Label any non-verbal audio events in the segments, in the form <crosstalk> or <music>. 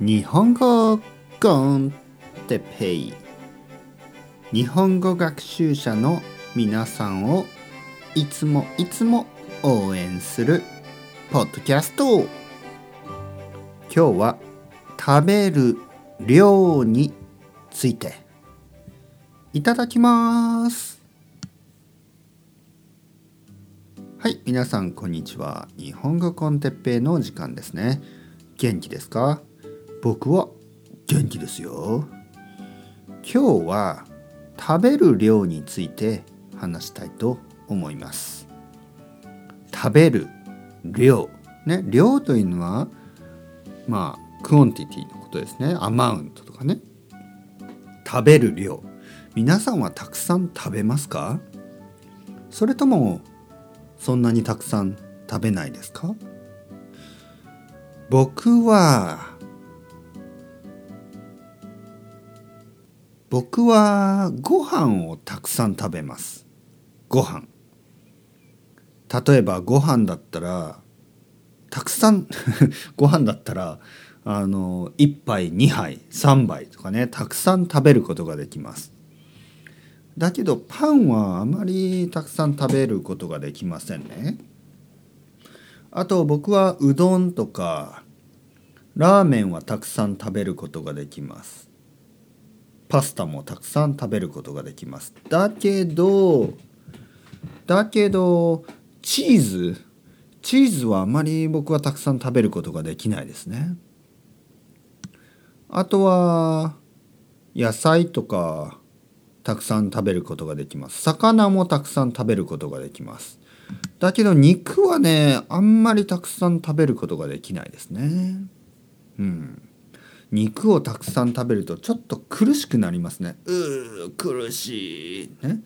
日本語コンテペイ。日本語学習者の皆さんをいつもいつも応援するポッドキャスト。今日は食べる量についていただきます。はい皆さんこんにちは。日本語コンテッペイの時間ですね。元気ですか？僕は元気ですよ。今日は食べる量について話したいと思います。食べる量ね量というのはまあ quantity のことですね。 amount とかね。食べる量。皆さんはたくさん食べますか？それともそんなにたくさん食べないですか？僕は僕はご飯をたくさん食べます。ご飯。例えばご飯だったらたくさん <laughs> ご飯だったらあの1杯2杯3杯とかねたくさん食べることができます。だけどパンはあまりたくさん食べることができませんね。あと僕はうどんとかラーメンはたくさん食べることができます。パスタもたくさん食べることができます。だけどだけどチーズチーズはあまり僕はたくさん食べることができないですね。あとは野菜とかたくさん食べることができます。魚もたくさん食べることができます。だけど肉はねあんまりたくさん食べることができないですね。うん。肉をたくさん食べるとちょっと苦しくなりますね。うー苦しい。ね。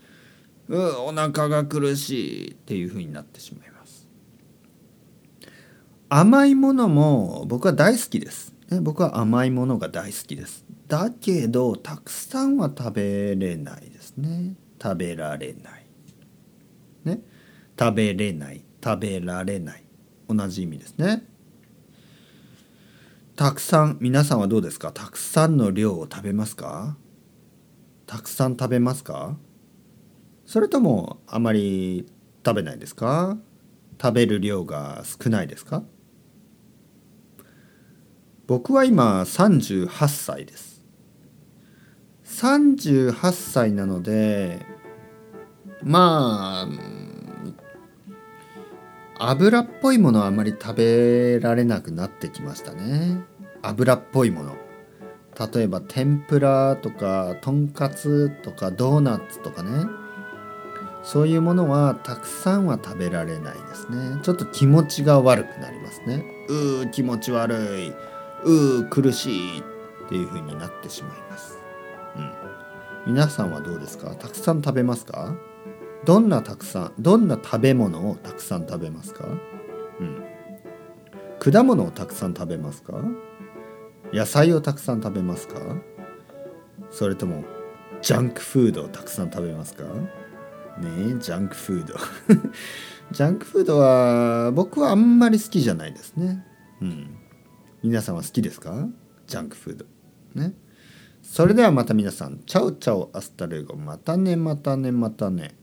うーお腹が苦しいっていう風になってしまいます。甘いものも僕は大好きです、ね、僕は甘いものが大好きです。だけどたくさんは食べれないですね。食べられない。ね。食べれない。食べられない。同じ意味ですね。たくさん皆さんはどうですか？たくさんの量を食べますか？たくさん食べますか？それともあまり食べないですか？食べる量が少ないですか？僕は今38歳です。38歳なのでまあ油っぽいものはあまり食べられなくなってきましたね。油っぽいもの。例えば天ぷらとかとんかつとかドーナツとかね。そういうものはたくさんは食べられないですね。ちょっと気持ちが悪くなりますね。うー気持ち悪い。うー苦しいっていう風になってしまいます。うん。皆さんはどうですか？たくさん食べますか？どんなたくさんどんな食べ物をたくさん食べますか？うん。果物をたくさん食べますか？野菜をたくさん食べますか？それともジャンクフードをたくさん食べますか？ねえジャンクフード。<laughs> ジャンクフードは僕はあんまり好きじゃないですね。うん。皆さんは好きですか？ジャンクフード。ね。それではまた皆さん。 chao chao hasta luego。またねまたねまたね。